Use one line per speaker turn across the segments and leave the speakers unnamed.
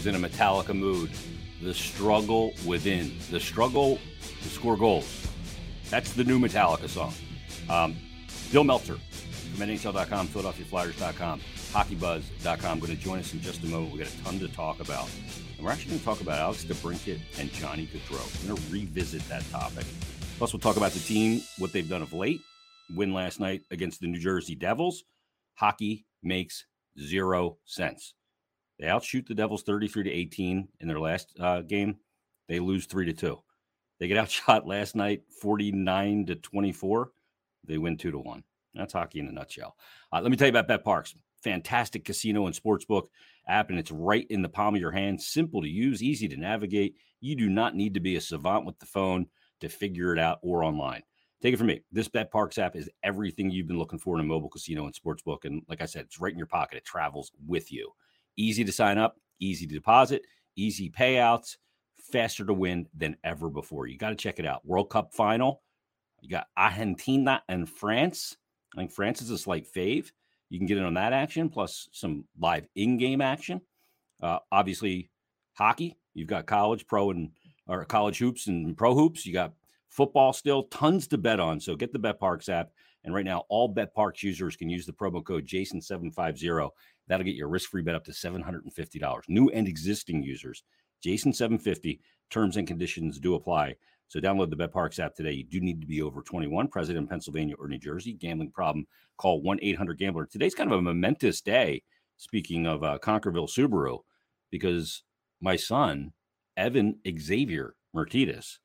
was in a Metallica mood. The struggle within, the struggle to score goals. That's the new Metallica song. Um, Bill Meltzer from NHL.com, PhiladelphiaFlyers.com, HockeyBuzz.com. Going to join us in just a moment. We got a ton to talk about. And we're actually going to talk about Alex DeBrincat and Johnny Gaudreau. We're going to revisit that topic. Plus, we'll talk about the team, what they've done of late. Win last night against the New Jersey Devils. Hockey makes zero sense. They outshoot the Devils 33 to 18 in their last uh, game. They lose 3 to 2. They get outshot last night 49 to 24. They win 2 to 1. That's hockey in a nutshell. Uh, let me tell you about BetParx. Fantastic casino and sportsbook app, and it's right in the palm of your hand. Simple to use, easy to navigate. You do not need to be a savant with the phone to figure it out or online. Take it from me. This BetParx app is everything you've been looking for in a mobile casino and sportsbook. And like I said, it's right in your pocket. It travels with you. Easy to sign up, easy to deposit, easy payouts, faster to win than ever before. You got to check it out. World Cup final. You got Argentina and France. I think France is a slight fave. You can get in on that action, plus some live in-game action. Uh, obviously, hockey. You've got college, pro, and or college hoops and pro hoops. You got football still, tons to bet on. So get the BetParx app. And right now, all BetParx users can use the promo code Jason750. That'll get your risk-free bet up to $750. New and existing users, Jason750. Terms and conditions do apply. So download the BetParx app today. You do need to be over 21, present in Pennsylvania or New Jersey. Gambling problem, call 1-800-GAMBLER. Today's kind of a momentous day, speaking of uh, Concordville Subaru, because my son, Evan Xavier Myrtetus,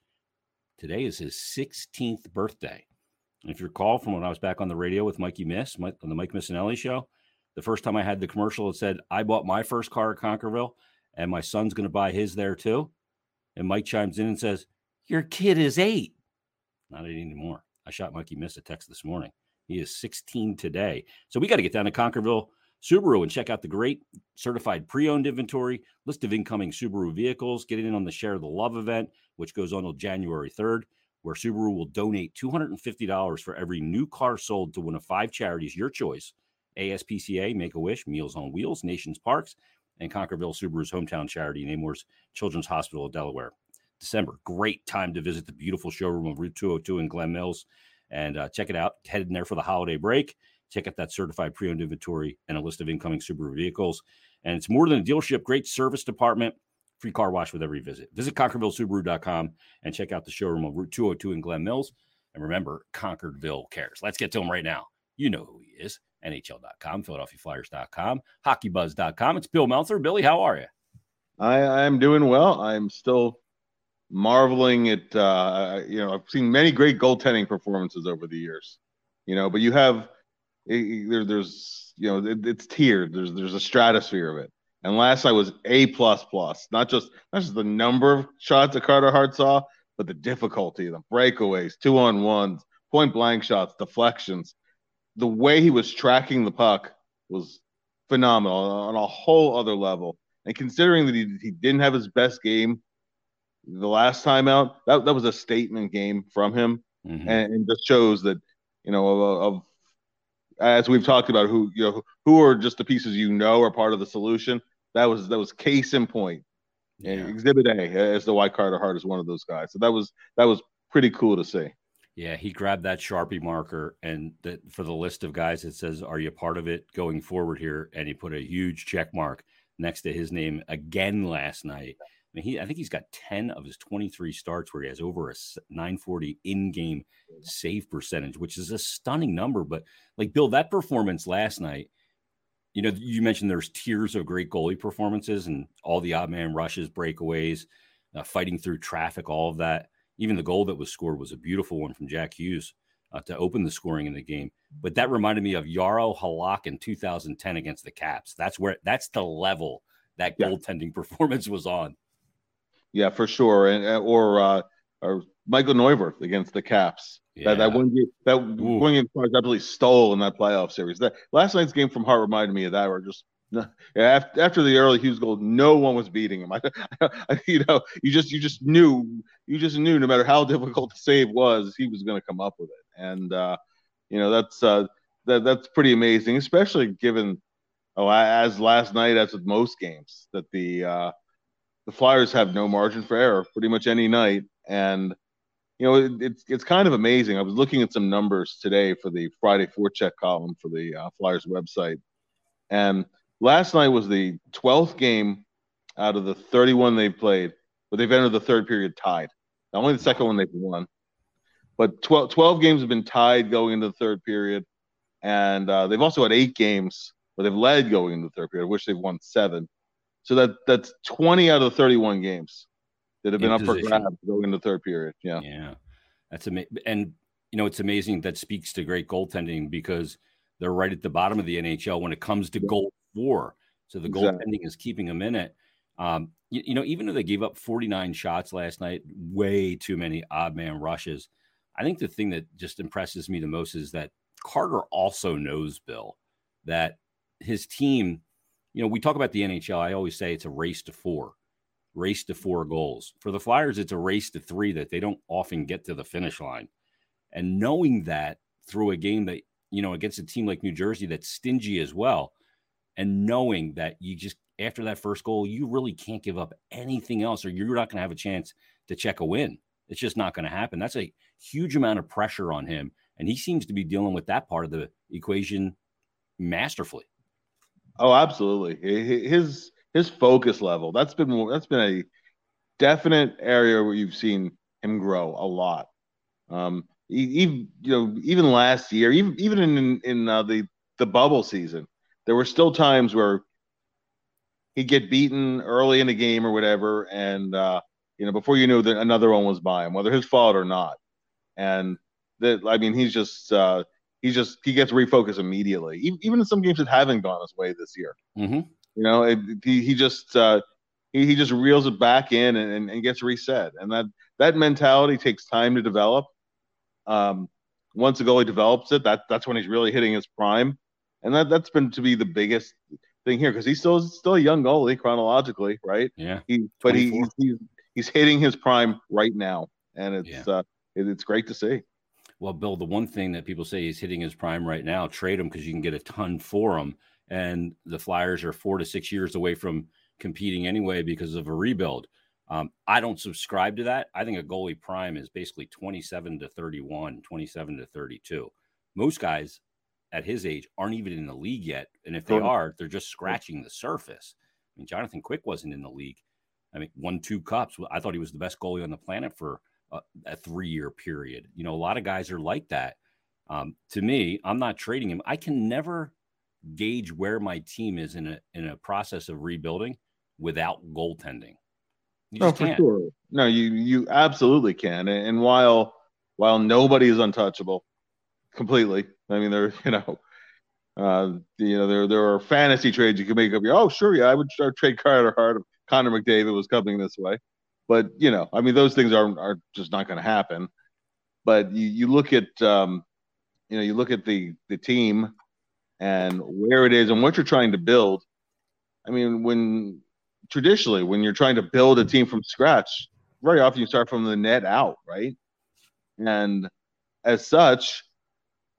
today is his 16th birthday. If you recall from when I was back on the radio with Mikey Miss, Mike, on the Mike Missanelli show, the first time I had the commercial, it said, I bought my first car at Concordville and my son's going to buy his there too. And Mike chimes in and says, your kid is eight. Not eight anymore. I shot Mikey Miss a text this morning. He is 16 today. So we got to get down to Concordville Subaru and check out the great certified pre owned inventory, list of incoming Subaru vehicles, get in on the Share the Love event, which goes on until January 3rd, where Subaru will donate $250 for every new car sold to one of five charities, your choice ASPCA, Make a Wish, Meals on Wheels, Nations Parks, and Concordville Subaru's hometown charity, Nemours Children's Hospital of Delaware. December. Great time to visit the beautiful showroom of Route 202 in Glen Mills and uh, check it out. Head in there for the holiday break. Check out that certified pre owned inventory and a list of incoming Subaru vehicles. And it's more than a dealership, great service department, free car wash with every visit. Visit ConcordvilleSubaru.com and check out the showroom of Route 202 in Glen Mills. And remember, Concordville cares. Let's get to him right now. You know who he is. NHL.com, PhiladelphiaFlyers.com, HockeyBuzz.com. It's Bill Meltzer. Billy, how are you?
I, I'm doing well. I'm still marveling at uh, you know I've seen many great goaltending performances over the years, you know, but you have it, there, there's you know it, it's tiered. There's there's a stratosphere of it. And last night was a plus plus, not just not just the number of shots that Carter Hart saw, but the difficulty, the breakaways, two on ones, point blank shots, deflections. The way he was tracking the puck was phenomenal on a whole other level. And considering that he, he didn't have his best game the last time out, that, that was a statement game from him, mm-hmm. and, and just shows that you know of, of, as we've talked about who you know who are just the pieces you know are part of the solution. That was that was case in point. Yeah. And Exhibit A as the White Carter Hart is one of those guys. So that was that was pretty cool to see.
Yeah, he grabbed that Sharpie marker and that for the list of guys it says, Are you part of it going forward here? And he put a huge check mark next to his name again last night I mean, he I think he's got 10 of his 23 starts where he has over a 940 in-game save percentage, which is a stunning number. But like Bill, that performance last night, you know, you mentioned there's tiers of great goalie performances and all the odd man rushes, breakaways, uh, fighting through traffic, all of that. Even the goal that was scored was a beautiful one from Jack Hughes uh, to open the scoring in the game. But that reminded me of Jaro Halak in 2010 against the Caps. That's where that's the level that yeah. goaltending performance was on.
Yeah, for sure. And uh, or uh, or Michael Neuvirth against the Caps. Yeah. That that one game that Ooh. one game absolutely stole in that playoff series. That last night's game from Hart reminded me of that. Where just after, after the early Hughes goal, no one was beating him. I, I, you know, you just you just knew you just knew no matter how difficult the save was, he was going to come up with it. And uh, you know that's uh, that that's pretty amazing, especially given oh as last night as with most games that the uh, the Flyers have no margin for error pretty much any night, and you know it, it's it's kind of amazing. I was looking at some numbers today for the Friday forecheck column for the uh, Flyers website, and last night was the 12th game out of the 31 they've played, but they've entered the third period tied. Now, only the second one they've won, but 12, 12 games have been tied going into the third period, and uh, they've also had eight games where they've led going into the third period, which they've won seven. So that that's 20 out of the 31 games that have been up position. for grabs going into the third period. Yeah,
yeah, that's amazing. And you know, it's amazing that speaks to great goaltending because they're right at the bottom of the NHL when it comes to yeah. goal four. So the exactly. goaltending is keeping them in it. Um, you, you, know, even though they gave up 49 shots last night, way too many odd man rushes. I think the thing that just impresses me the most is that Carter also knows, Bill, that his team, you know, we talk about the NHL. I always say it's a race to four, race to four goals. For the Flyers, it's a race to three that they don't often get to the finish line. And knowing that through a game that, you know, against a team like New Jersey that's stingy as well, and knowing that you just after that first goal, you really can't give up anything else, or you're not going to have a chance to check a win. It's just not going to happen. That's a huge amount of pressure on him, and he seems to be dealing with that part of the equation masterfully.
Oh, absolutely. His his focus level that's been that's been a definite area where you've seen him grow a lot. Um, even you know even last year, even even in in uh, the the bubble season, there were still times where he'd get beaten early in the game or whatever, and uh, you know before you knew that another one was by him, whether his fault or not. And that I mean, he's just uh, he's just he gets refocused immediately, even in some games that haven't gone his way this year.
Mm-hmm.
You know, it, he he just uh, he, he just reels it back in and, and, and gets reset, and that that mentality takes time to develop. Um, once the goalie develops it, that that's when he's really hitting his prime and that that's been to be the biggest thing here because he's still still a young goalie chronologically, right?
Yeah.
He, but he, he's, he's he's hitting his prime right now, and it's yeah. uh, it, it's great to see.
Well, Bill, the one thing that people say he's hitting his prime right now, trade him because you can get a ton for him, and the Flyers are four to six years away from competing anyway because of a rebuild. Um, I don't subscribe to that. I think a goalie prime is basically 27 to 31, 27 to 32. Most guys at his age aren't even in the league yet. And if they are, they're just scratching the surface. I mean, Jonathan Quick wasn't in the league. I mean, won two cups. I thought he was the best goalie on the planet for a, a three year period. You know, a lot of guys are like that. Um, to me, I'm not trading him. I can never gauge where my team is in a in a process of rebuilding without goaltending.
You oh, for can't. sure. No, you you absolutely can. And while while nobody is untouchable, completely. I mean, there, you know, uh, you know, there there are fantasy trades you can make up. Your, oh, sure, yeah, I would start trade Carter Hart if Connor McDavid was coming this way, but you know, I mean, those things are are just not going to happen. But you you look at um, you know, you look at the the team and where it is and what you're trying to build. I mean, when traditionally when you're trying to build a team from scratch, very often you start from the net out, right? And as such,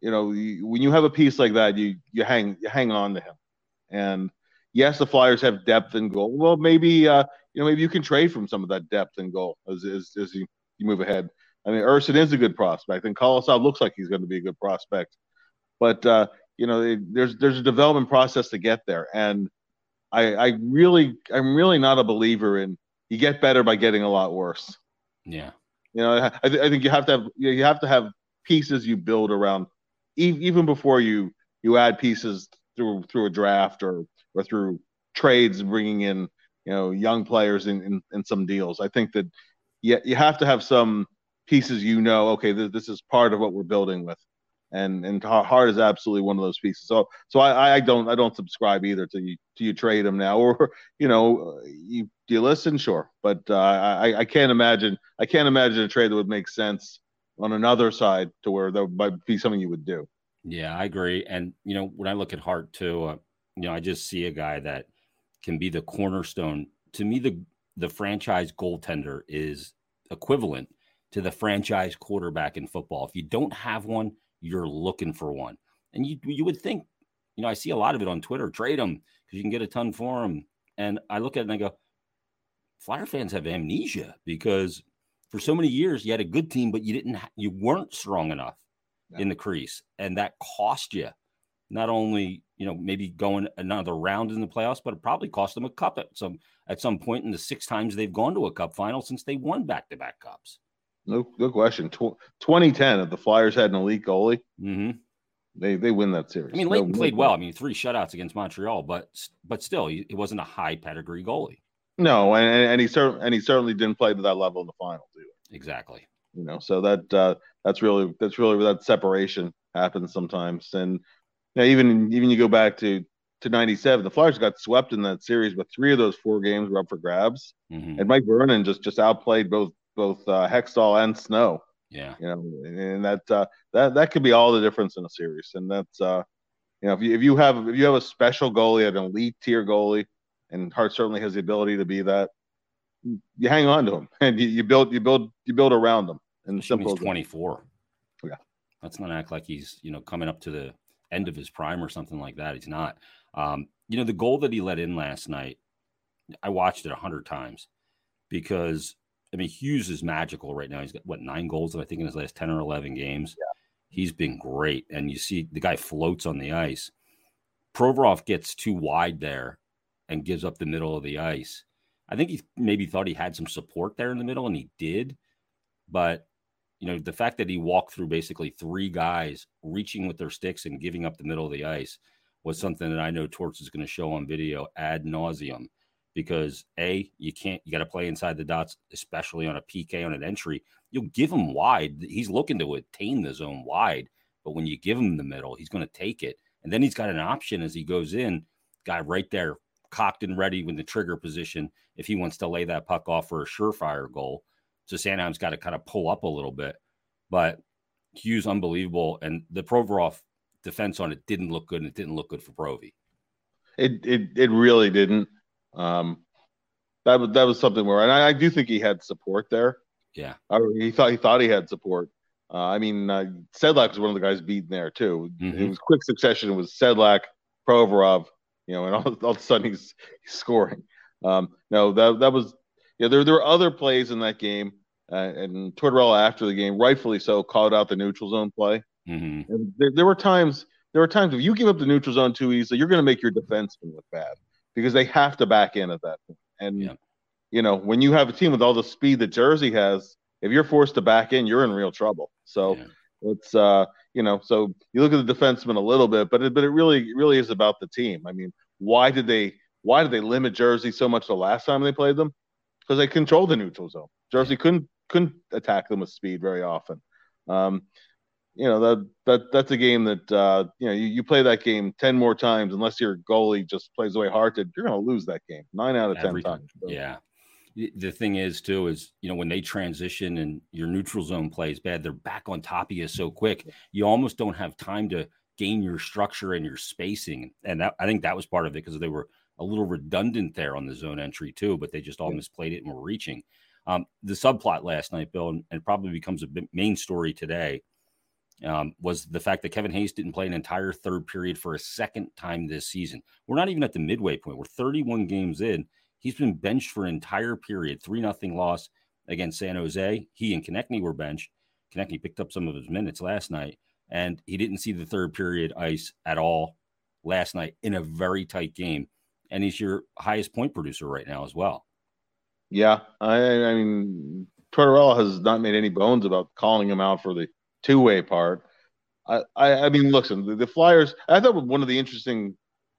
you know, you, when you have a piece like that, you you hang you hang on to him. And yes, the Flyers have depth and goal. Well, maybe uh, you know maybe you can trade from some of that depth and goal as as, as you, you move ahead. I mean, Ersson is a good prospect, and Kolosov looks like he's going to be a good prospect. But uh, you know, there's there's a development process to get there, and I I really I'm really not a believer in you get better by getting a lot worse.
Yeah.
You know, I, th- I think you have to have you have to have pieces you build around even before you you add pieces through through a draft or or through trades bringing in you know young players in, in, in some deals. I think that you, you have to have some pieces you know okay this, this is part of what we're building with and and Hart is absolutely one of those pieces. So so I, I don't I don't subscribe either to you to you trade him now or you know you do you listen sure, but uh, I I can't imagine I can't imagine a trade that would make sense on another side to where that might be something you would do.
Yeah, I agree. And you know, when I look at Hart too, uh, you know, I just see a guy that can be the cornerstone. To me, the the franchise goaltender is equivalent to the franchise quarterback in football. If you don't have one, you're looking for one. And you you would think, you know, I see a lot of it on Twitter. Trade them because you can get a ton for them. And I look at it and I go, Flyer fans have amnesia because for so many years you had a good team, but you didn't, you weren't strong enough yeah. in the crease, and that cost you not only you know maybe going another round in the playoffs, but it probably cost them a cup at some at some point in the six times they've gone to a cup final since they won back to back cups.
No, no question. Tw- 2010, if the Flyers had an elite goalie,
mm-hmm.
they they win that series.
I mean, Leighton no, played well. I mean, three shutouts against Montreal, but but still, he, he wasn't a high pedigree goalie.
No, and and he certainly and he certainly didn't play to that level in the finals either.
Exactly.
You know, so that uh, that's really that's really where that separation happens sometimes, and now, even even you go back to to '97, the Flyers got swept in that series, but three of those four games were up for grabs,
mm-hmm.
and Mike Vernon just just outplayed both both uh, Hextall and Snow.
Yeah,
you know, and that uh, that that could be all the difference in a series, and that's uh, you know, if you if you have if you have a special goalie, an elite tier goalie, and Hart certainly has the ability to be that, you hang on to him and you, you build you build you build around them. And simple.
He's 24.
Yeah,
let's not act like he's you know coming up to the end of his prime or something like that. He's not. Um, you know, the goal that he let in last night, I watched it a hundred times because I mean Hughes is magical right now. He's got what nine goals, I think, in his last ten or eleven games.
Yeah.
He's been great, and you see the guy floats on the ice. Provorov gets too wide there and gives up the middle of the ice. I think he maybe thought he had some support there in the middle, and he did. But you know, the fact that he walked through basically three guys reaching with their sticks and giving up the middle of the ice was something that I know Torts is going to show on video ad nauseum because a you can't you got to play inside the dots, especially on a PK on an entry. You'll give him wide. He's looking to attain the zone wide, but when you give him the middle, he's going to take it, and then he's got an option as he goes in, guy right there, cocked and ready with the trigger position if he wants to lay that puck off for a surefire goal. So Sanheim's got to kind of pull up a little bit. But Hughes unbelievable, and the Provorov defense on it didn't look good, and it didn't look good for Provy.
It it it really didn't. Um, that was that was something where, and I, I do think he had support there.
Yeah,
I, he thought he thought he had support. Uh, I mean, uh, Sedlak was one of the guys beaten there too. Mm-hmm. It was quick succession. It was Sedlak, Provorov, you know, and all, all of a sudden he's, he's scoring. Um, no, that that was yeah, there there were other plays in that game, uh, and Tortorella after the game, rightfully so, called out the neutral zone play.
Mm-hmm.
And there, there, were times there were times if you give up the neutral zone too easily, you're going to make your defenseman look bad because they have to back in at that point. And yeah. you know when you have a team with all the speed that Jersey has, if you're forced to back in, you're in real trouble. So. Yeah. It's uh, you know, so you look at the defenseman a little bit, but it, but it really really is about the team. I mean, why did they why did they limit Jersey so much the last time they played them? because they controlled the neutral zone. Jersey couldn't couldn't attack them with speed very often. Um, you know that that that's a game that uh, you know you, you play that game ten more times unless your goalie just plays the way Hart did, you're going to lose that game nine out of ten times.
So. Yeah. The thing is, too, is you know when they transition and your neutral zone plays bad, they're back on top of you so quick. You almost don't have time to gain your structure and your spacing, and that I think that was part of it because they were a little redundant there on the zone entry too, but they just all misplayed it and were reaching. Um, the subplot last night, Bill, and, and probably becomes a main story today, um, was the fact that Kevin Hayes didn't play an entire third period for a second time this season. We're not even at the midway point. We're 31 games in. He's been benched for an entire period, three nothing loss against San Jose. He and Konecny were benched. Konecny picked up some of his minutes last night, and he didn't see the third period ice at all last night in a very tight game and he's your highest point producer right now as well.
Yeah, I, I mean, Tortorella has not made any bones about calling him out for the two-way part. I, I, I mean, listen, the, the, Flyers. I thought one of the interesting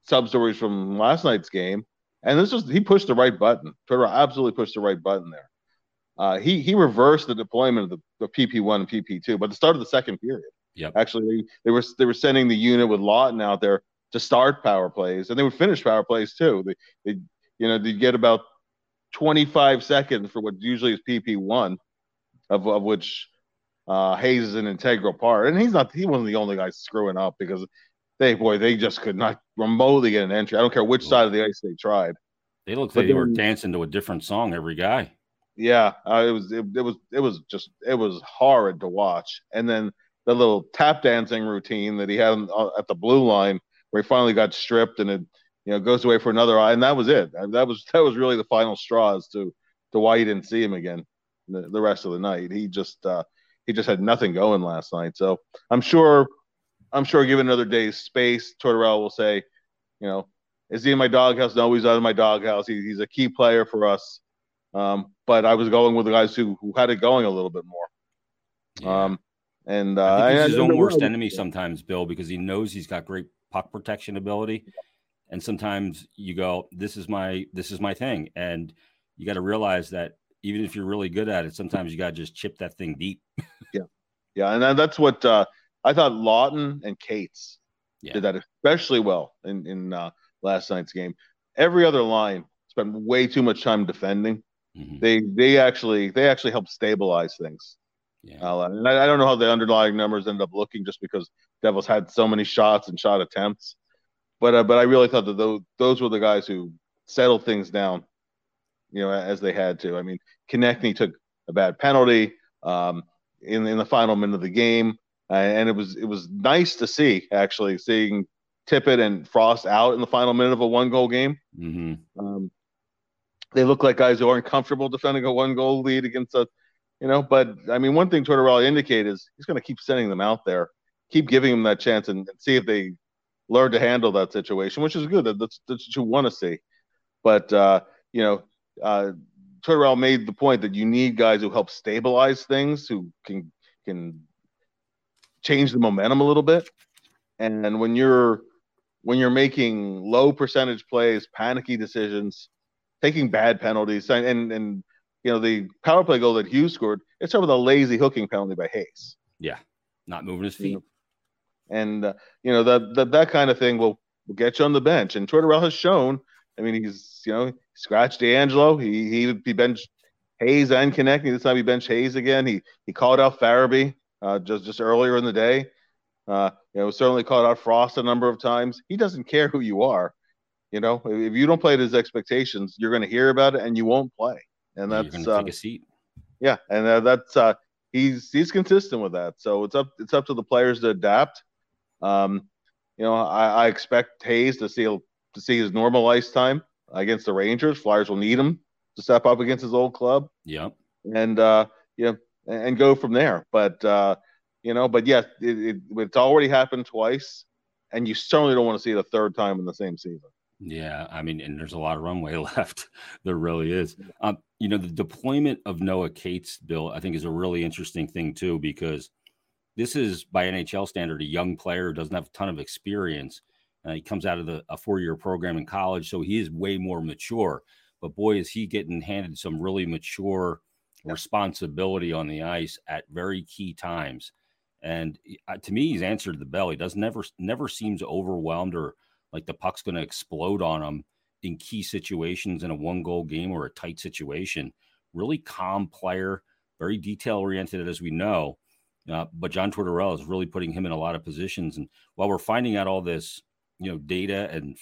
sub stories from last night's game, and this was he pushed the right button. Tortorella absolutely pushed the right button there. Uh, he he reversed the deployment of the, the PP one and PP two, but the start of the second period.
Yep.
Actually, they, they were they were sending the unit with Laughton out there to start power plays, and they would finish power plays too. They, they you know, they get about 25 seconds for what usually is PP one, of of which uh, Hayes is an integral part, and he's not. He wasn't the only guy screwing up because they boy they just could not remotely get an entry. I don't care which side of the ice they tried.
They looked like they were dancing to a different song every guy.
Yeah, uh, it was it, it was it was just it was horrid to watch. And then the little tap dancing routine that he had at the blue line where he finally got stripped and it you know goes away for another eye, and that was it. That was that was really the final straw as to to why you didn't see him again the, the rest of the night. He just uh, he just had nothing going last night. So I'm sure I'm sure given another day's space, Tortorella will say, you know, is he in my doghouse? No, he's out of my doghouse. He, he's a key player for us. Um, but I was going with the guys who who had it going a little bit more. Yeah. Um, and uh,
I think he's his own worst enemy sometimes, Bill, because he knows he's got great puck protection ability, and sometimes you go, "This is my this is my thing," and you got to realize that even if you're really good at it, sometimes you got to just chip that thing deep.
yeah, yeah, and that's what uh, I thought. Laughton and Cates yeah. did that especially well in in uh, last night's game. Every other line spent way too much time defending. Mm-hmm. They they actually they actually help stabilize things. Yeah. Uh, and I, I, don't know how the underlying numbers end up looking just because Devils had so many shots and shot attempts. But uh, but I really thought that those those were the guys who settled things down, you know, as they had to. I mean, Konecny took a bad penalty um, in in the final minute of the game, uh, and it was it was nice to see actually seeing Tippett and Frost out in the final minute of a one goal game. Mm-hmm. Um, they look like guys who aren't comfortable defending a one goal lead against a you know. But I mean, one thing Tortorella indicated is he's going to keep sending them out there, keep giving them that chance, and, and, see if they learn to handle that situation, which is good. That's, that's what you want to see. But uh, you know, uh, Tortorella made the point that you need guys who help stabilize things, who can can change the momentum a little bit. And when you're when you're making low percentage plays, panicky decisions, taking bad penalties, and and, and you know, the power play goal that Hughes scored, it's over the lazy hooking penalty by Hayes.
Yeah, not moving his feet.
And uh, you know that that that kind of thing will, will get you on the bench. And Tortorella has shown. I mean, he's you know scratched DeAngelo. He he he benched Hayes and Konecny. This time he benched Hayes again. He he called out Farabee uh, just just earlier in the day. Uh, you know, certainly called out Frost a number of times. He doesn't care who you are. You know, if you don't play to his expectations, you're going to hear about it and you won't play and that's
You're uh, take a seat.
Yeah, and uh, that's uh, he's he's consistent with that. So it's up it's up to the players to adapt. Um, you know, I, I expect Hayes to see to see his normal ice time against the Rangers. Flyers will need him to step up against his old club.
Yeah,
and uh, yeah, and go from there. But uh, you know, but yes, it, it, it's already happened twice, and you certainly don't want to see it a third time in the same season.
Yeah, I mean, and there's a lot of runway left. there really is. Um, you know, the deployment of Noah Cates, Bill, I think is a really interesting thing too, because this is by NHL standard a young player who doesn't have a ton of experience. Uh, he comes out of the, a four-year program in college, so he is way more mature. But boy, is he getting handed some really mature responsibility on the ice at very key times. And uh, to me, he's answered the bell. He does never never seems overwhelmed or like the puck's going to explode on him in key situations in a one goal game or a tight situation. Really calm player, very detail oriented, as we know. Uh, but John Tortorella is really putting him in a lot of positions. And while we're finding out all this, you know, data and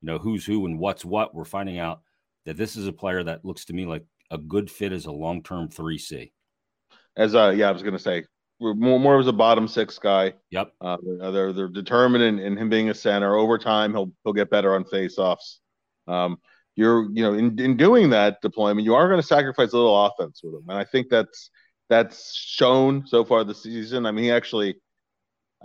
you know who's who and what's what, we're finding out that this is a player that looks to me like a good fit as a long term three C.
As uh, yeah, I was going to say more more as a bottom six guy.
Yep.
Uh, they're they're determined in, in him being a center. Over time, he'll he'll get better on faceoffs. Um, you're you know in, in doing that deployment, you are going to sacrifice a little offense with him, and I think that's that's shown so far this season. I mean, he actually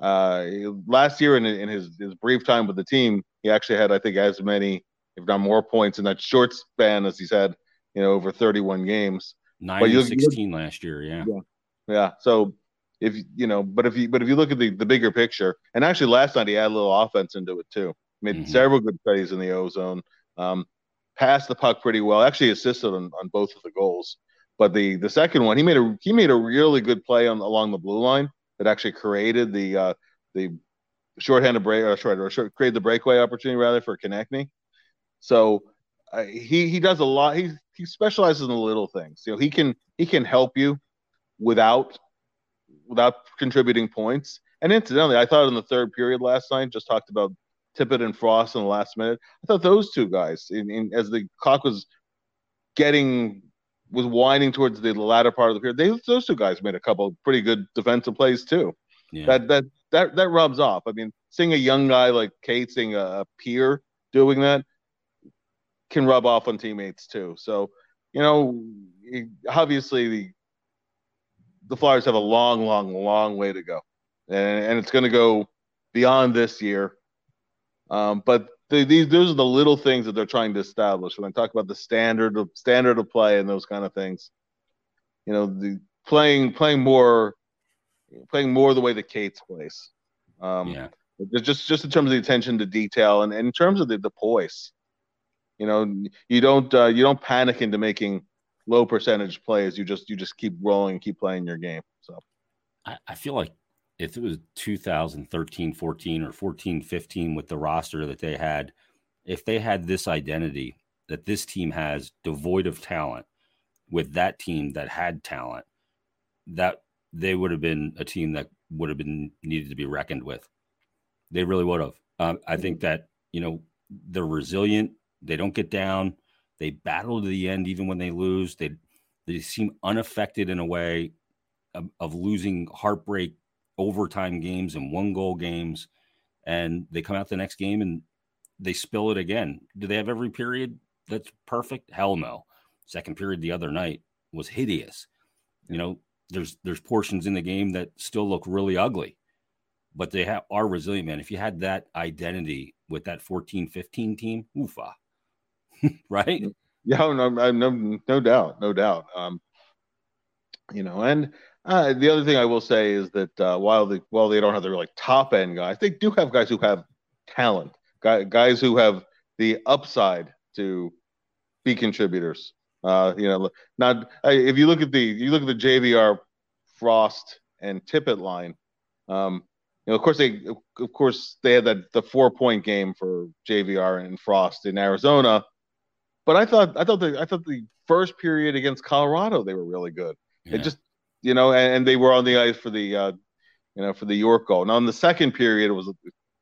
uh, last year in in his his brief time with the team, he actually had I think as many, if not more, points in that short span as he's had you know over 31 games.
Nine but 16 last year, yeah.
yeah. Yeah. So if you know, but if you but if you look at the the bigger picture, and actually last night he added a little offense into it too. Made mm-hmm. several good plays in the ozone. Um, passed the puck pretty well. Actually assisted on, on both of the goals. But the the second one, he made a he made a really good play on along the blue line that actually created the uh, the shorthanded break or short or short, created the breakaway opportunity rather for Konecny. So uh, he he does a lot. He he specializes in the little things. You know, he can he can help you without without contributing points. And incidentally, I thought in the third period last night, just talked about Tippett and Frost in the last minute. I thought those two guys, in, in as the clock was getting was winding towards the latter part of the period, they those two guys made a couple pretty good defensive plays too. Yeah. That that that that rubs off. I mean, seeing a young guy like Kate, seeing a, peer doing that can rub off on teammates too. So you know, obviously the the Flyers have a long, long, long way to go, and, and it's going to go beyond this year. Um, but these those are the little things that they're trying to establish when I talk about the standard of standard of play and those kind of things. You know, the playing playing more playing more the way the Cates plays. Um, yeah. Just just in terms of the attention to detail and, and in terms of the, the poise. You know, you don't uh, you don't panic into making low percentage plays. You just you just keep rolling, and keep playing your game. So
I, I feel like if it was 2013 14 or 14 15 with the roster that they had, if they had this identity that this team has devoid of talent with that team that had talent, that they would have been a team that would have been needed to be reckoned with. They really would have. Um, I think that, you know, they're resilient. They don't get down. They battle to the end, even when they lose. They, they seem unaffected in a way of, of losing heartbreak overtime games and one goal games, and they come out the next game and they spill it again. Do they have every period that's perfect? Hell no. Second period the other night was hideous. You know, there's there's portions in the game that still look really ugly, but they have, are resilient, man. If you had that identity with that 14 15 team, oofa, right?
Yeah, no, no, no doubt, no doubt. Um, you know, and uh, the other thing I will say is that uh, while the while they don't have the like top end guys, they do have guys who have talent, guys who have the upside to be contributors. Uh, you know, not if you look at the you look at the JVR, Frost, and Tippett line. Um, you know, of course they of course they had that the four point game for JVR and Frost in Arizona, but I thought I thought the I thought the first period against Colorado they were really good. Yeah. It just you know, and, and, they were on the ice for the, uh, you know, for the York goal. Now in the second period, it was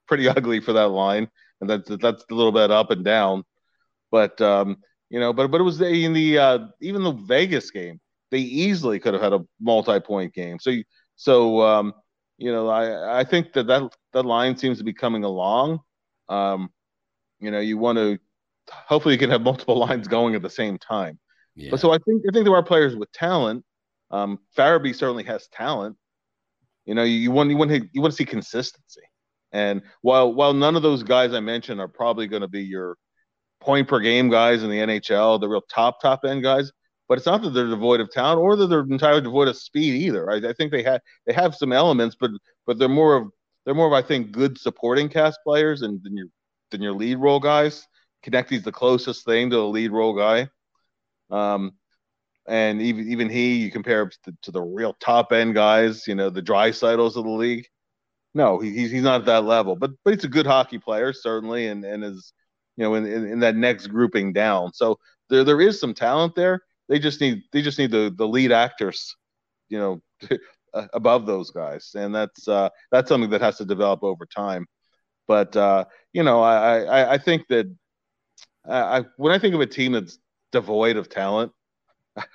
pretty ugly for that line, and that's that's a little bit up and down. But um, you know, but but it was in the uh, even the Vegas game, they easily could have had a multi-point game. So so um, you know, I I think that that that line seems to be coming along. Um, you know, you want to hopefully you can have multiple lines going at the same time. Yeah. But so I think I think there are players with talent um, Farabee certainly has talent. You know, you, you want you want to you want to see consistency. And while while none of those guys I mentioned are probably going to be your point per game guys in the NHL, the real top top end guys, but it's not that they're devoid of talent or that they're entirely devoid of speed either. I, I think they have they have some elements, but but they're more of they're more of I think good supporting cast players and than your than your lead role guys. Konecny's the closest thing to a lead role guy. Um, and even even he, you compare to, to the real top end guys, you know, the Draisaitl's of the league. No, he, he's he's not at that level, but but he's a good hockey player certainly, and and is you know in, in, in that next grouping down. So there there is some talent there. They just need they just need the the lead actors, you know, above those guys, and that's uh, that's something that has to develop over time. But uh, you know, I, I I think that I when I think of a team that's devoid of talent,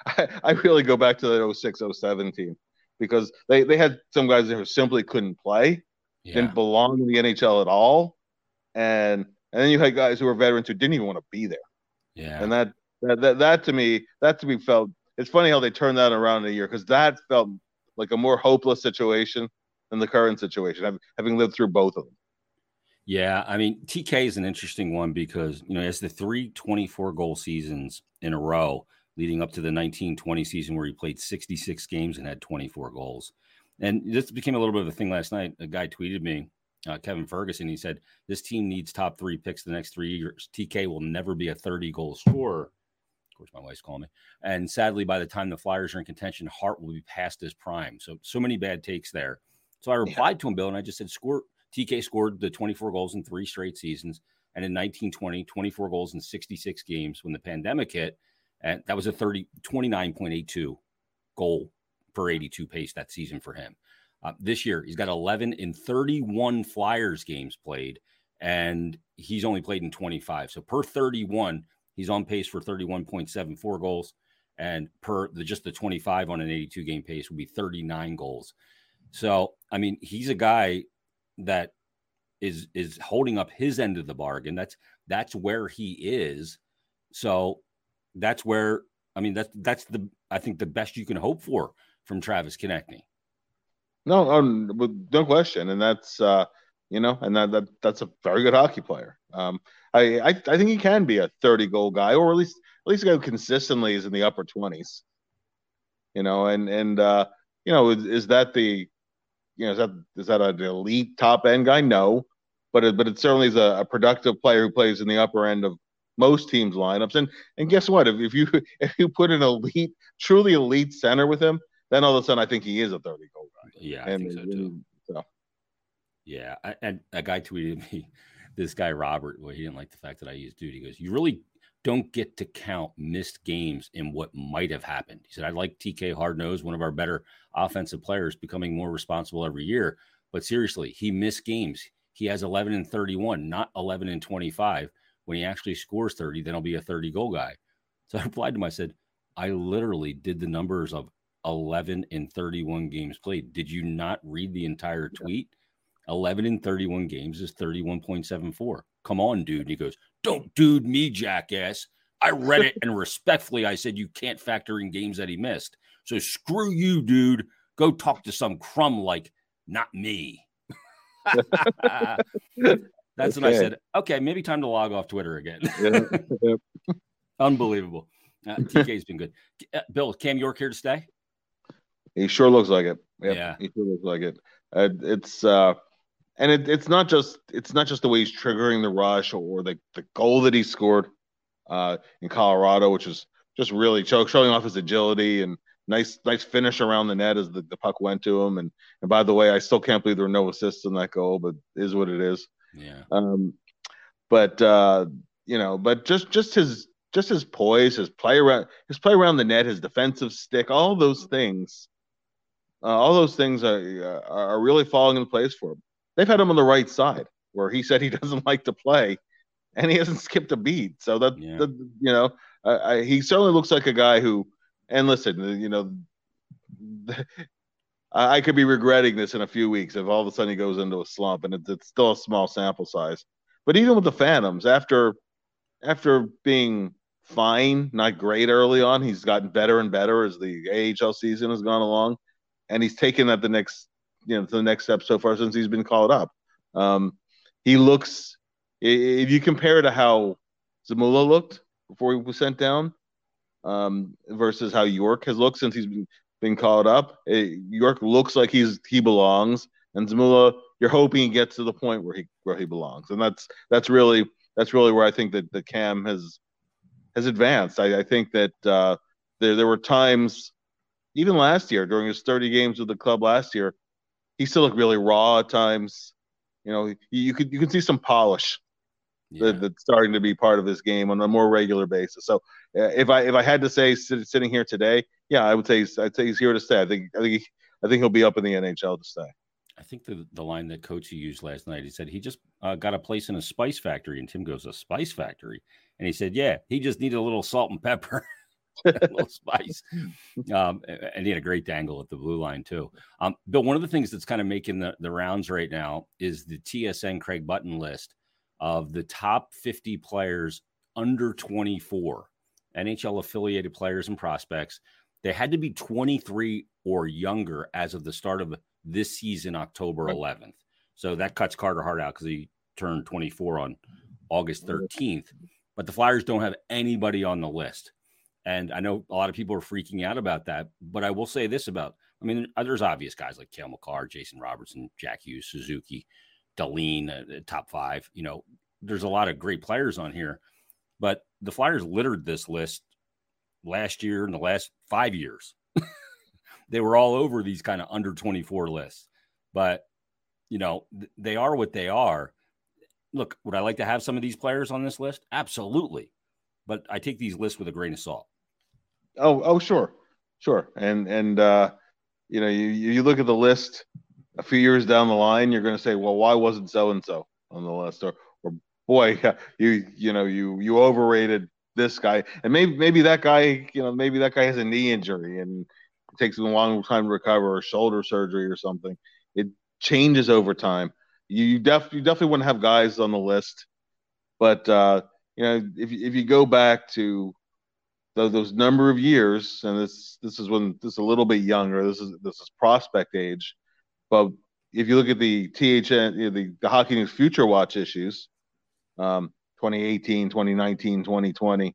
I, I really go back to the 06 07 team because they, they had some guys who simply couldn't play, yeah. didn't belong in the NHL at all. And and then you had guys who were veterans who didn't even want to be there.
Yeah.
And that that that, that to me, that to me felt it's funny how they turned that around in a year because that felt like a more hopeless situation than the current situation, having lived through both of them.
Yeah, I mean, TK is an interesting one because, you know, as the three 24 goal seasons in a row, leading up to the 1920 season where he played 66 games and had 24 goals. And this became a little bit of a thing last night. A guy tweeted me, uh, Kevin Ferguson. He said, This team needs top three picks the next three years. TK will never be a 30 goal scorer. Of course, my wife's calling me. And sadly, by the time the Flyers are in contention, Hart will be past his prime. So, so many bad takes there. So I replied yeah. to him, Bill, and I just said, Score. TK scored the 24 goals in three straight seasons. And in 1920, 24 goals in 66 games when the pandemic hit. And that was a 30, 29.82 goal per 82 pace that season for him. Uh, this year, he's got 11 in 31 Flyers games played, and he's only played in 25. So per 31, he's on pace for 31.74 goals. And per the just the 25 on an 82 game pace would be 39 goals. So, I mean, he's a guy that is is holding up his end of the bargain. That's that's where he is. So that's where I mean, that's that's the I think the best you can hope for from Travis Konecny.
No, um, no question, and that's uh, you know, and that, that that's a very good hockey player. Um, I, I I think he can be a thirty goal guy, or at least at least a guy who consistently is in the upper twenties. You know, and and uh, you know, is, is that the you know is that is that an elite top end guy? No, but it, but it certainly is a, a productive player who plays in the upper end of most teams' lineups. And and guess what? If, if you if you put an elite, truly elite center with him, then all of a sudden I think he is a 30 goal guy.
Yeah, I and, think so too. So. Yeah, I, and a guy tweeted me, this guy Robert, well, he didn't like the fact that I used dude. He goes, "You really don't get to count missed games in what might have happened." He said, "I like TK Hardnose, one of our better offensive players, becoming more responsible every year, but seriously, he missed games. He has 11 and 31, not 11 and 25." When he actually scores 30, then I'll be a 30 goal guy. So I replied to him, I said, I literally did the numbers of 11 and 31 games played. Did you not read the entire tweet? 11 and 31 games is 31.74. Come on, dude. And he goes, Don't dude me, jackass. I read it and respectfully I said you can't factor in games that he missed. So screw you, dude. Go talk to some crumb like not me. That's okay. when I said, okay, maybe time to log off Twitter again. Yeah. Unbelievable. Uh, TK's been good. Uh, Bill, Cam York here to stay?
He sure looks like it. Yep, yeah, he sure looks like it. Uh, it's uh, and it, it's not just it's not just the way he's triggering the rush or the the goal that he scored uh, in Colorado, which is just really showing off his agility and nice nice finish around the net as the, the puck went to him. And and by the way, I still can't believe there were no assists in that goal, but is what it is.
Yeah.
Um, but uh, you know, but just just his just his poise, his play around his play around the net, his defensive stick, all those things, uh, all those things are are really falling into place for him. They've had him on the right side where he said he doesn't like to play, and he hasn't skipped a beat. So that, yeah. that you know, I, he certainly looks like a guy who. And listen, you know, I could be regretting this in a few weeks if all of a sudden he goes into a slump, and it's, it's still a small sample size. But even with the Phantoms, after after being fine, not great early on, he's gotten better and better as the AHL season has gone along, and he's taken that the next you know the next step so far since he's been called up. Um, he looks if you compare to how Zamula looked before he was sent down um, versus how York has looked since he's been been called up. It, York looks like he's he belongs, and Zamula, you're hoping he gets to the point where he where he belongs, and that's that's really that's really where I think that the Cam has has advanced. I, I think that uh, there there were times, even last year during his 30 games with the club last year, he still looked really raw at times. You know, you, you could you can see some polish yeah. that, that's starting to be part of his game on a more regular basis. So uh, if I if I had to say sit, sitting here today, yeah, I would say I'd say he's here to stay. I think I think he, I think he'll be up in the NHL to stay.
I think the the line that Coach used last night, he said he just uh, got a place in a spice factory, and Tim goes a spice factory, and he said, yeah, he just needed a little salt and pepper. a little spice. Um, and he had a great dangle at the blue line, too. Um, Bill, one of the things that's kind of making the, the rounds right now is the TSN Craig Button list of the top 50 players under 24, NHL affiliated players and prospects. They had to be 23 or younger as of the start of this season, October 11th. So that cuts Carter Hart out because he turned 24 on August 13th. But the Flyers don't have anybody on the list. And I know a lot of people are freaking out about that. But I will say this about I mean, there's obvious guys like Cale Makar, Jason Robertson, Jack Hughes, Suzuki. Dahlin, uh, top five. You know, there's a lot of great players on here, but the Flyers littered this list last year and the last five years. they were all over these kind of under 24 lists, but you know, th- they are what they are. Look, would I like to have some of these players on this list? Absolutely. But I take these lists with a grain of salt.
Oh, oh, sure. Sure. And, and, uh, you know, you, you look at the list a few years down the line, you're going to say, well, why wasn't so and so on the list? Or, or boy, you you know you you overrated this guy, and maybe maybe that guy, you know, maybe that guy has a knee injury and it takes him a long time to recover, or shoulder surgery or something. It changes over time. You, you def you definitely wouldn't have guys on the list, but uh, you know, if if you go back to those, those number of years, and this this is when this is a little bit younger. This is this is prospect age, but if you look at the THN, you know, the, the Hockey News Future Watch issues, um, 2018, 2019, 2020,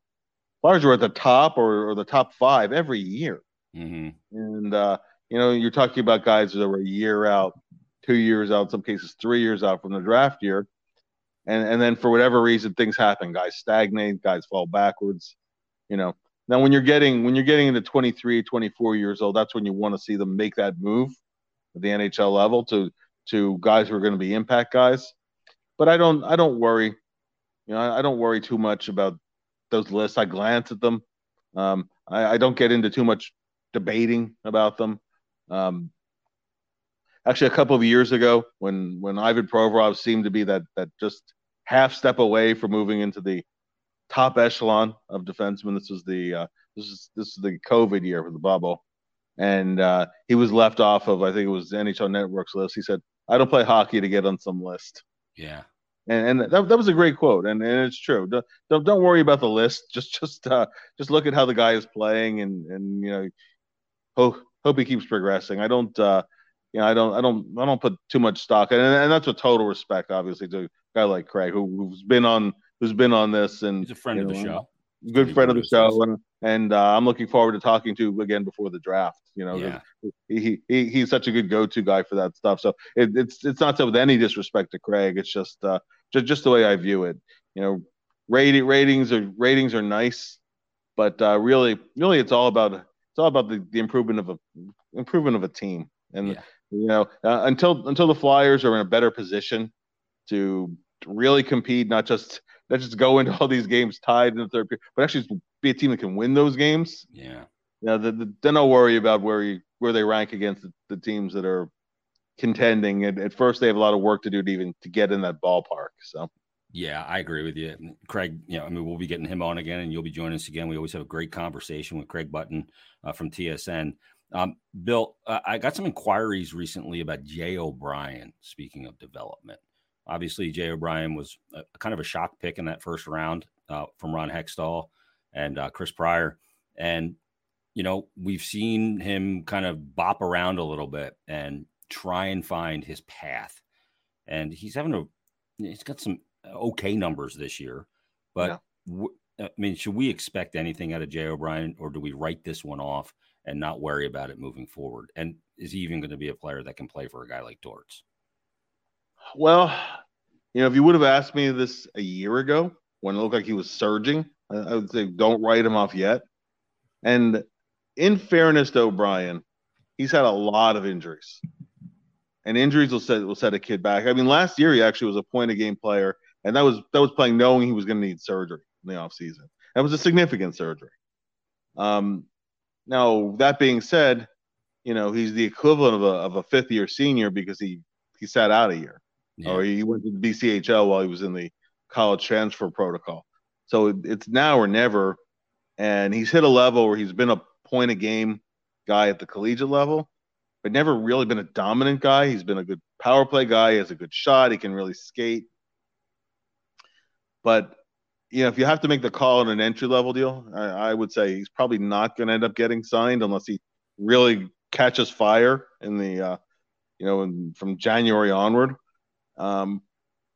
Flyers were at the top or, or the top five every year.
Mm-hmm.
And, uh, you know, you're talking about guys that were a year out, two years out, in some cases three years out from the draft year. And, and then for whatever reason, things happen. Guys stagnate, guys fall backwards. You know, now when you're getting when you're getting into 23, 24 years old, that's when you want to see them make that move at the NHL level to to guys who are going to be impact guys. But I don't I don't worry. You know, I, I don't worry too much about those lists. I glance at them. Um, I, I, don't get into too much debating about them. Um, actually, a couple of years ago, when when Ivan Provorov seemed to be that that just half step away from moving into the top echelon of defensemen, this was the uh, this is this is the COVID year for the bubble, and uh, he was left off of I think it was NHL Network's list. He said, "I don't play hockey to get on some list."
Yeah
and, and that, that was a great quote, and, and it's true. Don't, don't, don't worry about the list. Just just uh, just look at how the guy is playing, and and you know, hope hope he keeps progressing. I don't, uh, you know, I don't I don't I don't put too much stock, and and that's with total respect, obviously, to a guy like Craig, who, who's been on who's been on this, and
he's a friend of
know,
the show
good friend of the show, and and uh, I'm looking forward to talking to again before the draft. You know,
yeah.
he, he he's such a good go-to guy for that stuff. So it, it's it's not so with any disrespect to Craig. It's just uh, just just the way I view it. You know, rating ratings are ratings are nice, but uh, really really it's all about it's all about the, the improvement of a improvement of a team. And yeah. you know, uh, until until the Flyers are in a better position to really compete, not just not just go into all these games tied in the third period, but actually be a team that can win those games.
Yeah.
Yeah. the, the, then I'll worry about where you, where they rank against the, the teams that are contending. And at first, they have a lot of work to do to even to get in that ballpark. So.
Yeah, I agree with you, Craig. You know, I mean, we'll be getting him on again, and you'll be joining us again. We always have a great conversation with Craig Button uh, from TSN. Um, Bill, uh, I got some inquiries recently about Jay O'Brien. Speaking of development, Obviously, Jay O'Brien was a, kind of a shock pick in that first round uh, from Ron Hextall and uh, Chris Pryor. And, you know, we've seen him kind of bop around a little bit and try and find his path. And he's having a, he's got some okay numbers this year. But, yeah. w- I mean, should we expect anything out of Jay O'Brien or do we write this one off and not worry about it moving forward? And is he even going to be a player that can play for a guy like Torts?
Well, you know, if you would have asked me this a year ago when it looked like he was surging, I, would say don't write him off yet. And in fairness to O'Brien, he's had a lot of injuries. And injuries will set will set a kid back. I mean, last year he actually was a point a game player, and that was that was playing knowing he was going to need surgery in the offseason. That was a significant surgery. Um, now that being said, you know he's the equivalent of a of a fifth year senior because he he sat out a year yeah. or he went to the BCHL while he was in the college transfer protocol. So it's now or never. And he's hit a level where he's been a point a game guy at the collegiate level, but never really been a dominant guy. He's been a good power play guy. He has a good shot. He can really skate. But you know, if you have to make the call on an entry level deal, I, I would say he's probably not going to end up getting signed unless he really catches fire in the, uh, you know, in, from January onward. Um,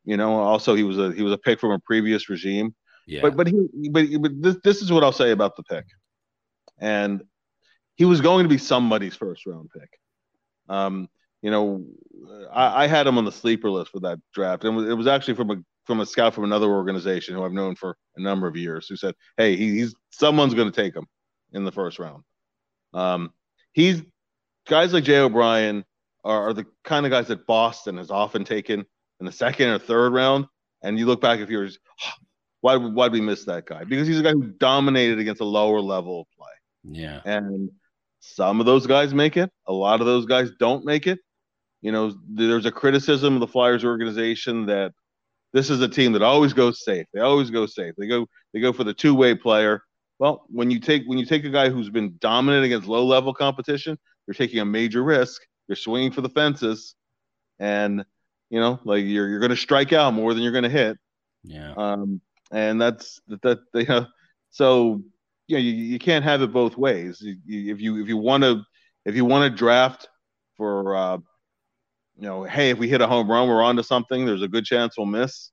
you know, also he was a he was a pick from a previous regime.
Yeah.
But but he but, but this this is what I'll say about the pick, and he was going to be somebody's first round pick. Um, you know, I, I had him on the sleeper list for that draft, and it was actually from a from a scout from another organization who I've known for a number of years, who said, "Hey, he's someone's going to take him in the first round." Um, he's guys like Jay O'Brien are, are the kind of guys that Boston has often taken in the second or third round. And you look back if you're why why we miss that guy? Because he's a guy who dominated against a lower level of play.
Yeah.
And some of those guys make it. A lot of those guys don't make it. You know, there's a criticism of the Flyers organization that this is a team that always goes safe. They always go safe. They go they go for the two-way player. Well, when you take when you take a guy who's been dominant against low-level competition, you're taking a major risk you're swinging for the fences, and you know, like you're you're going to strike out more than you're going to hit.
Yeah.
Um, and that's that. that you know, so you know you, you can't have it both ways. if you if you want to if you want to draft for uh, you know, hey, if we hit a home run, we're on to something. There's a good chance we'll miss.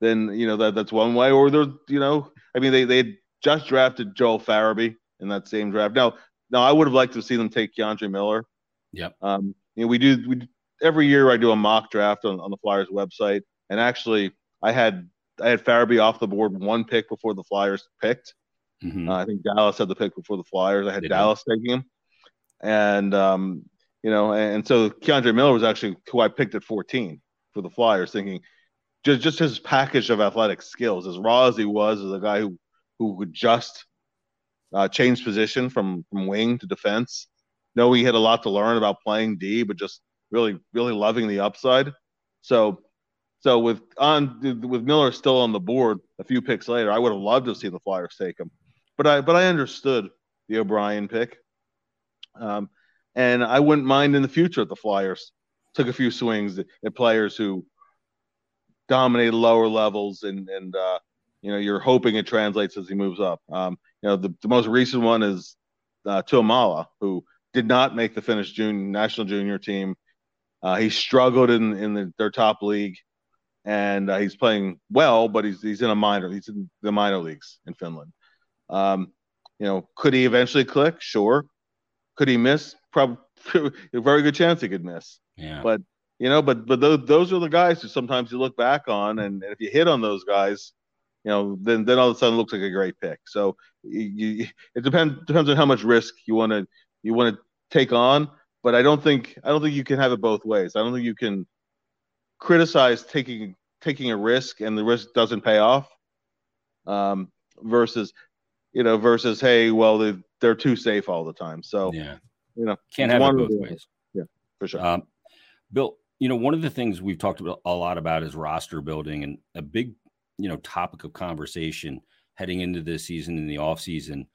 Then you know that that's one way. Or there's you know, I mean, they they just drafted Joel Farabee in that same draft. Now, now I would have liked to see them take K'Andre Miller.
Yep.
Um, you know, we do we every year I do a mock draft on, on the Flyers website, and actually I had I had Farabee off the board one pick before the Flyers picked. Mm-hmm. Uh, I think Dallas had the pick before the Flyers. I had they Dallas did. taking him, and um, you know, and, and so K'Andre Miller was actually who I picked at 14 for the Flyers, thinking just just his package of athletic skills, as raw as he was, as a guy who who could just uh, change position from from wing to defense. Know he had a lot to learn about playing D, but just really really loving the upside. So so with on with Miller still on the board a few picks later, I would have loved to see the Flyers take him, but I but I understood the O'Brien pick, um, and I wouldn't mind in the future if the Flyers took a few swings at players who dominated lower levels and and uh, you know you're hoping it translates as he moves up. Um, you know the, the most recent one is uh, Tuomaala, who did not make the Finnish junior national junior team. Uh, he struggled in in the, their top league and uh, he's playing well, but he's he's in a minor. He's in the minor leagues in Finland. Um, you know, could he eventually click? Sure. Could he miss? Probably a very good chance he could miss.
Yeah.
But you know, but but those those are the guys who sometimes you look back on, and, and if you hit on those guys, you know, then then all of a sudden it looks like a great pick. So you, you it depends depends on how much risk you want to you want to take on. But I don't think I don't think you can have it both ways. I don't think you can criticize taking taking a risk and the risk doesn't pay off um, versus you know versus hey well they, they're too safe all the time. So
yeah.
you know
can't have it both ways.
Yeah for sure.
Um, bill you know one of the things we've talked about a lot about is roster building and a big you know topic of conversation heading into this season in the off season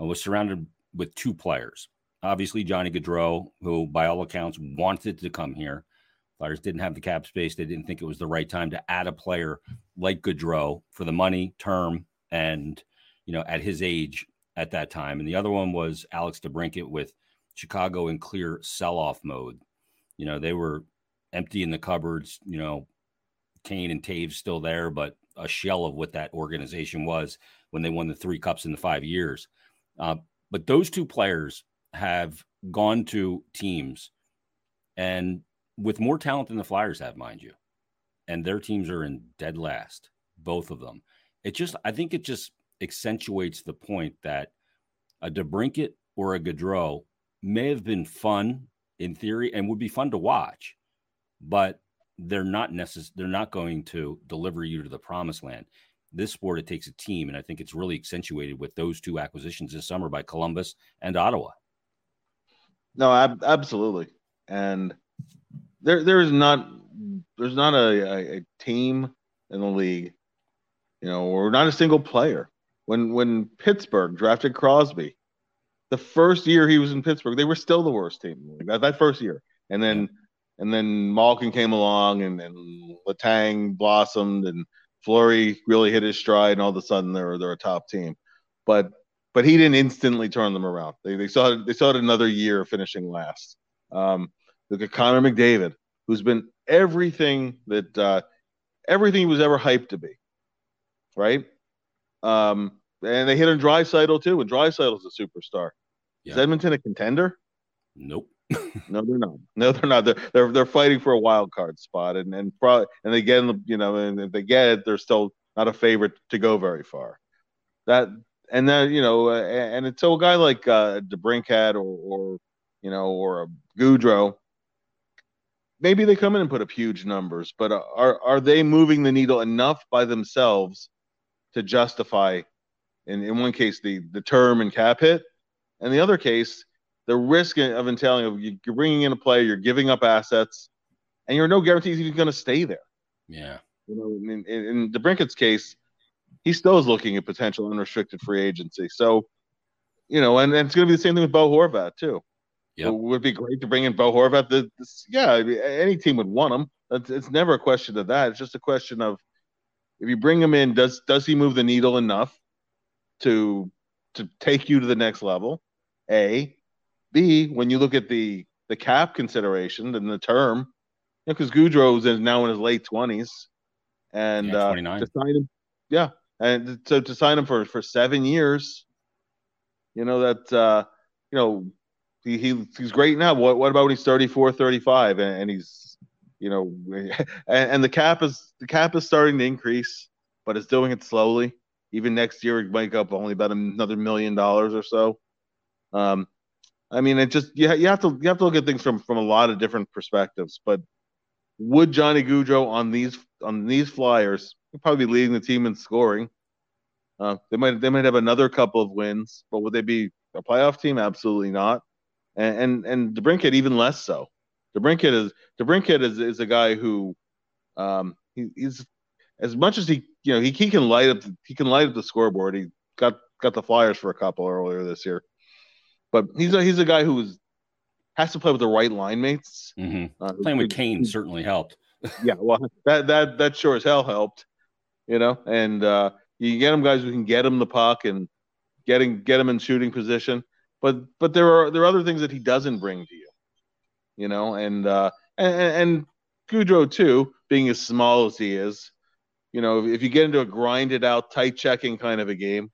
uh, was surrounded with two players. Obviously johnny gaudreau who by all accounts wanted to come here Flyers didn't have the cap space. They didn't think it was the right time to add a player like Gaudreau for the money, term, and you know at his age at that time. And the other one was Alex DeBrincat with Chicago in clear sell-off mode. You know they were empty in the cupboards. You know Kane and Toews still there, but a shell of what that organization was when they won the three cups in the five years. Uh, but those two players have gone to teams and with more talent than the Flyers have, mind you, and their teams are in dead last, both of them. It just, I think it just accentuates the point that a DeBrincat or a Gaudreau may have been fun in theory and would be fun to watch, but they're not necessary. They're not going to deliver you to the promised land. This sport, it takes a team, and I think it's really accentuated with those two acquisitions this summer by Columbus and Ottawa.
No, ab- absolutely, and there there's not there's not a, a, team in the league, you know, or not a single player. When when Pittsburgh drafted Crosby, the first year he was in Pittsburgh, they were still the worst team that, that first year. And then and then Malkin came along and, and Letang blossomed and Fleury really hit his stride and all of a sudden they're they're a top team. But but he didn't instantly turn them around. They they saw they saw it another year finishing last. Um, Look at Connor McDavid, who's been everything that uh, everything he was ever hyped to be, right? Um, and they hit on Draisaitl too, and Draisaitl's a superstar. Yeah. Is Edmonton a contender?
Nope.
no, they're not. No, they're not. They're, they're they're fighting for a wild card spot, and and probably and they get you know, and if they get it, they're still not a favorite to go very far. That and then you know, uh, and until a guy like uh, DeBrincat or or you know or a Gaudreau maybe they come in and put up huge numbers, but are are they moving the needle enough by themselves to justify, in, in one case, the the term and cap hit, and the other case, the risk of entailing of you're bringing in a player, you're giving up assets, and you're no guarantees he's going to stay there.
Yeah,
you know, in, in, in DeBrincat's case, he still is looking at potential unrestricted free agency. So, you know, and, and it's going to be the same thing with Bo Horvat too. Yep. It would be great to bring in Bo Horvat. The, this, yeah, any team would want him. It's, it's never a question of that. It's just a question of if you bring him in, does does he move the needle enough to to take you to the next level. A, B, when you look at the the cap consideration and the term, because you know, is now in his late twenties, and yeah, uh, to sign him, yeah, and so to sign him for for seven years, you know that uh, you know he, he he's great now. What what about when he's 34, 35, and, and he's you know, and, and the cap is the cap is starting to increase, but it's doing it slowly. Even next year, it might go up only about another million dollars or so. Um, I mean, it just you, you have to you have to look at things from from a lot of different perspectives. But would Johnny Gaudreau on these on these Flyers probably be leading the team in scoring? Uh, they might they might have another couple of wins, but would they be a playoff team? Absolutely not. And and, and DeBrincat even less so. DeBrincat is DeBrincat is is a guy who um, he, he's as much as he you know he, he can light up he can light up the scoreboard. He got got the Flyers for a couple earlier this year, but he's a he's a guy who has to play with the right line mates.
Mm-hmm. Uh, Playing with Kane certainly helped.
yeah, well, that that that sure as hell helped, you know. And uh, you get him guys who can get him the puck and getting get him in shooting position. But but there are there are other things that he doesn't bring to you, you know. And uh, and, and Gaudreau too, being as small as he is, you know, if you get into a grinded out, tight checking kind of a game,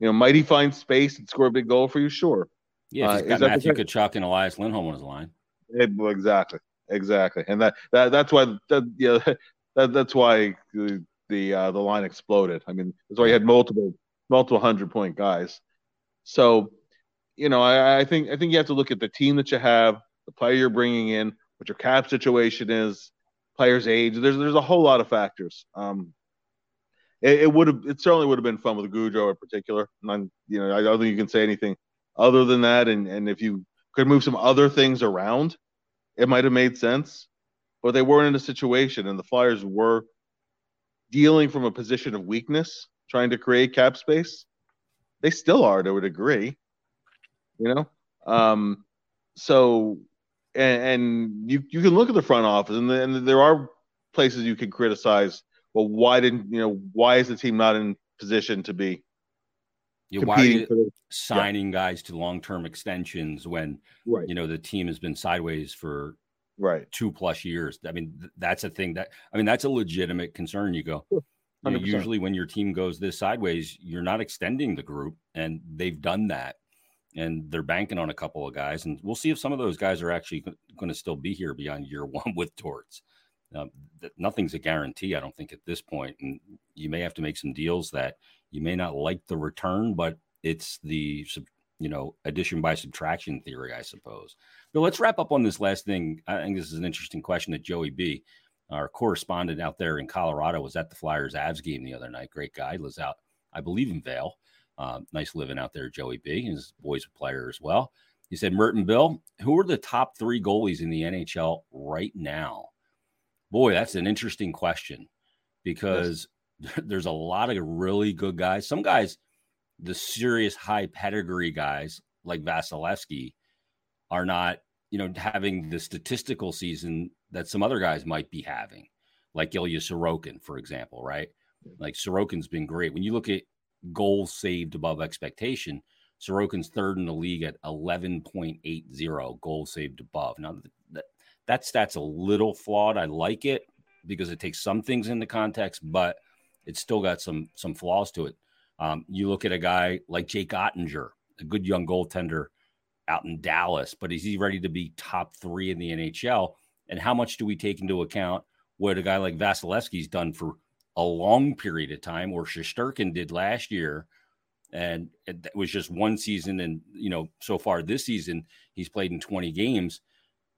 you know, might he find space and score a big goal for you? Sure.
Yeah, he's uh, got Matthew Tkachuk and Elias Lindholm on his line.
Well, exactly, exactly, and that, that that's why that yeah that, that's why the the, uh, the line exploded. I mean, that's why you had multiple multiple hundred point guys. So, you know, I, I think I think you have to look at the team that you have, the player you're bringing in, what your cap situation is, player's age. There's there's a whole lot of factors. Um, it, it would have it certainly would have been fun with Gaudreau in particular. And you know, I don't think you can say anything other than that. And and if you could move some other things around, it might have made sense. But they weren't in a situation, and the Flyers were dealing from a position of weakness, trying to create cap space. They still are to a degree, you know. Um, so and, and you you can look at the front office, and, the, and there are places you can criticize. Well, why didn't you know? Why is the team not in position to be
yeah, why are you signing yeah. guys to long term extensions when right. you know the team has been sideways for
right
two plus years? I mean, th- that's a thing that I mean that's a legitimate concern. You go. You know, usually when your team goes this sideways, you're not extending the group, and they've done that and they're banking on a couple of guys, and we'll see if some of those guys are actually going to still be here beyond year one with Torts. Um, nothing's a guarantee, I don't think, at this point. and you may have to make some deals that you may not like the return, but it's the you know addition by subtraction theory, I suppose. But let's wrap up on this last thing. I think this is an interesting question that Joey B, our correspondent out there in Colorado, was at the Flyers Avs game the other night. Great guy, lives out, I believe, in Vail. Uh, nice living out there, Joey B. His boys a player as well. He said, Merton Bill, who are the top three goalies in the NHL right now? Boy, that's an interesting question because yes. there's a lot of really good guys. Some guys, the serious high pedigree guys like Vasilevskiy, are not, you know, having the statistical season that some other guys might be having, like Ilya Sorokin, for example, right? Like Sorokin's been great. When you look at goals saved above expectation. Sorokin's third in the league at 11.80 goals saved above. Now, that, that stat's a little flawed. I like it because it takes some things into context, but it's still got some some flaws to it. Um, you look at a guy like Jake Oettinger, a good young goaltender out in Dallas, but is he ready to be top three in the NHL? And how much do we take into account what a guy like Vasilevskiy's done for a long period of time, or Shesterkin did last year, and it was just one season. And you know, so far this season, he's played in 20 games.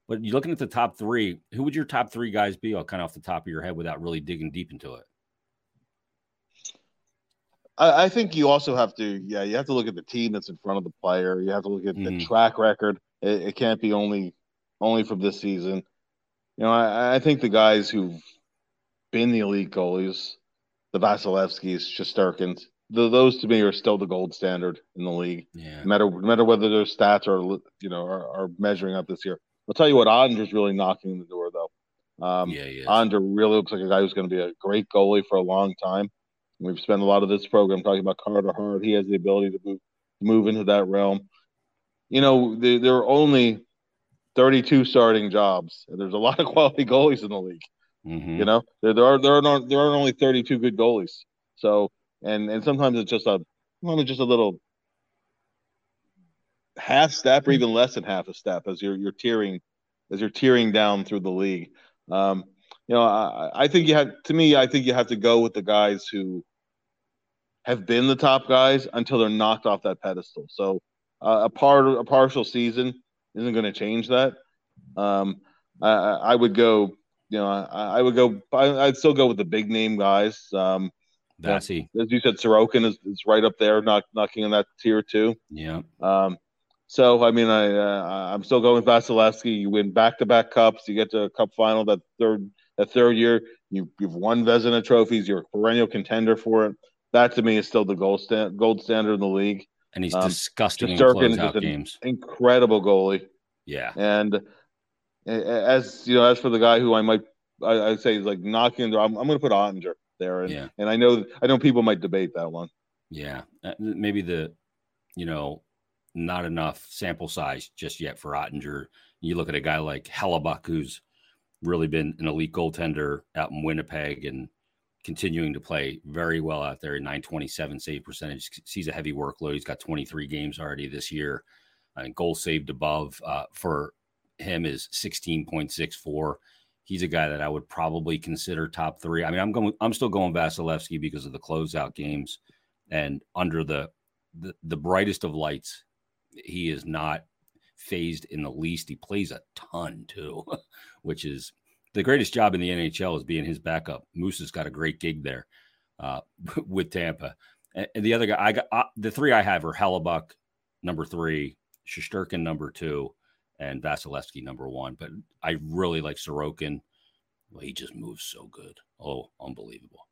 But you're looking at the top three. Who would your top three guys be? I'll kind of off the top of your head without really digging deep into it.
I, I think you also have to, yeah, you have to look at the team that's in front of the player. You have to look at mm-hmm. the track record. It, it, can't be only only from this season. You know, I, I think the guys who've been the elite goalies, the Vasilevskis. The, those to me are still the gold standard in the league.
Yeah.
No matter no matter whether their stats are you know are, are measuring up this year. I'll tell you what, Oettinger's really knocking the door though. Um, yeah, Oettinger really looks like a guy who's going to be a great goalie for a long time. We've spent a lot of this program talking about Carter Hart. He has the ability to move move into that realm. You know, there, there are only 32 starting jobs, and there's a lot of quality goalies in the league. Mm-hmm. You know, there, there are there are not, there are only 32 good goalies. So, and and sometimes it's just a just a little half step or even less than half a step as you're you're tearing as you're tearing down through the league. Um, you know, I, I think you have to me, I think you have to go with the guys who have been the top guys until they're knocked off that pedestal. So uh, a part a partial season isn't going to change that. Um, I, I, would go, you know, I, I would go. I, would still go with the big name guys. Um,
That's
he. As you said, Sorokin is, is right up there, knock, knocking in that tier two.
Yeah.
Um, so I mean, I uh, I'm still going with Vasilevskiy. You win back to back cups. You get to a cup final that third that third year. You you've won Vezina trophies. You're a perennial contender for it. That to me is still the gold stand, gold standard in the league.
And he's um, disgusting in closeout games.
Incredible goalie.
Yeah.
And as you know, as for the guy who I might I, would say is like knocking, I'm, I'm going to put Oettinger there. And, yeah. and I know I know people might debate that one.
Yeah, uh, maybe the you know not enough sample size just yet for Oettinger. You look at a guy like Hellebuyck, who's really been an elite goaltender out in Winnipeg and continuing to play very well out there. 927 save percentage. Sees a heavy workload. He's got 23 games already this year. And goal saved above uh, for him is 16.64. He's a guy that I would probably consider top three. I mean, I'm going. I'm still going Vasilevskiy because of the closeout games, and under the the, the brightest of lights, he is not phased in the least. He plays a ton too, which is the greatest job in the NHL is being his backup. Moose has got a great gig there uh, with Tampa. And, the other guy, I got uh, the three I have are Hellebuyck, number three, Shesterkin, number two, and Vasilevskiy, number one. But I really like Sorokin. Well, he just moves so good. Oh, unbelievable.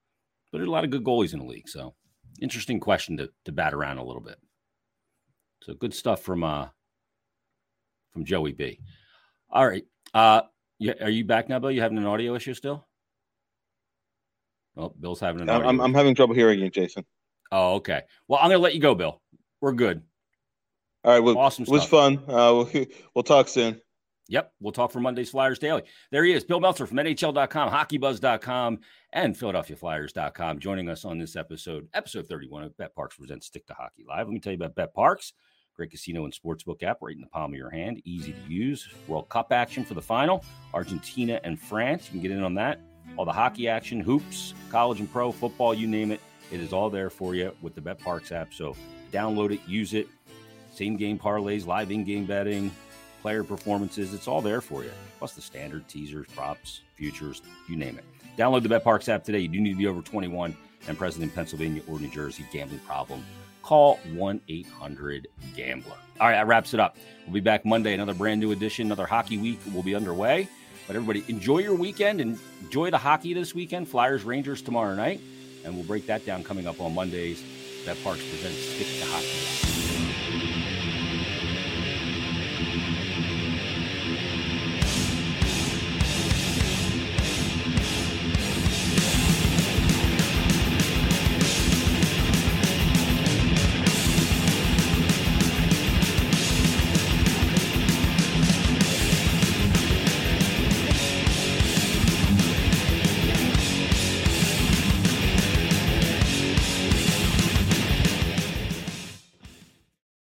But there's a lot of good goalies in the league. So interesting question to, to bat around a little bit. So good stuff from uh from Joey B. All right. Uh yeah, are you back now, Bill? You having an audio issue still? Oh, Bill's having an
I'm, I'm having trouble hearing you, Jason.
Oh, okay. Well, I'm gonna let you go, Bill. We're good.
All right. Well, awesome. It was fun. Uh, we'll, we'll talk soon.
Yep. We'll talk for Monday's Flyers Daily. There he is, Bill Meltzer from NHL.com, HockeyBuzz.com, and PhiladelphiaFlyers.com, joining us on this episode, episode 31 of BetParx Presents Stick to Hockey Live. Let me tell you about BetParx. Great casino and sportsbook app right in the palm of your hand. Easy to use. World Cup action for the final. Argentina and France. You can get in on that. All the hockey action, hoops, college and pro, football, you name it. It is all there for you with the BetParx app. So download it, use it. Same game parlays, live in game betting, player performances. It's all there for you. Plus the standard teasers, props, futures, you name it. Download the BetParx app today. You do need to be over 21 and present in Pennsylvania or New Jersey. Gambling problem call 1 800 Gambler. All right, that wraps it up. We'll be back Monday, another brand new edition, another hockey week will be underway. But everybody, enjoy your weekend and enjoy the hockey this weekend. Flyers, Rangers tomorrow night. And we'll break that down coming up on Mondays. BetParx presents Stick to Hockey.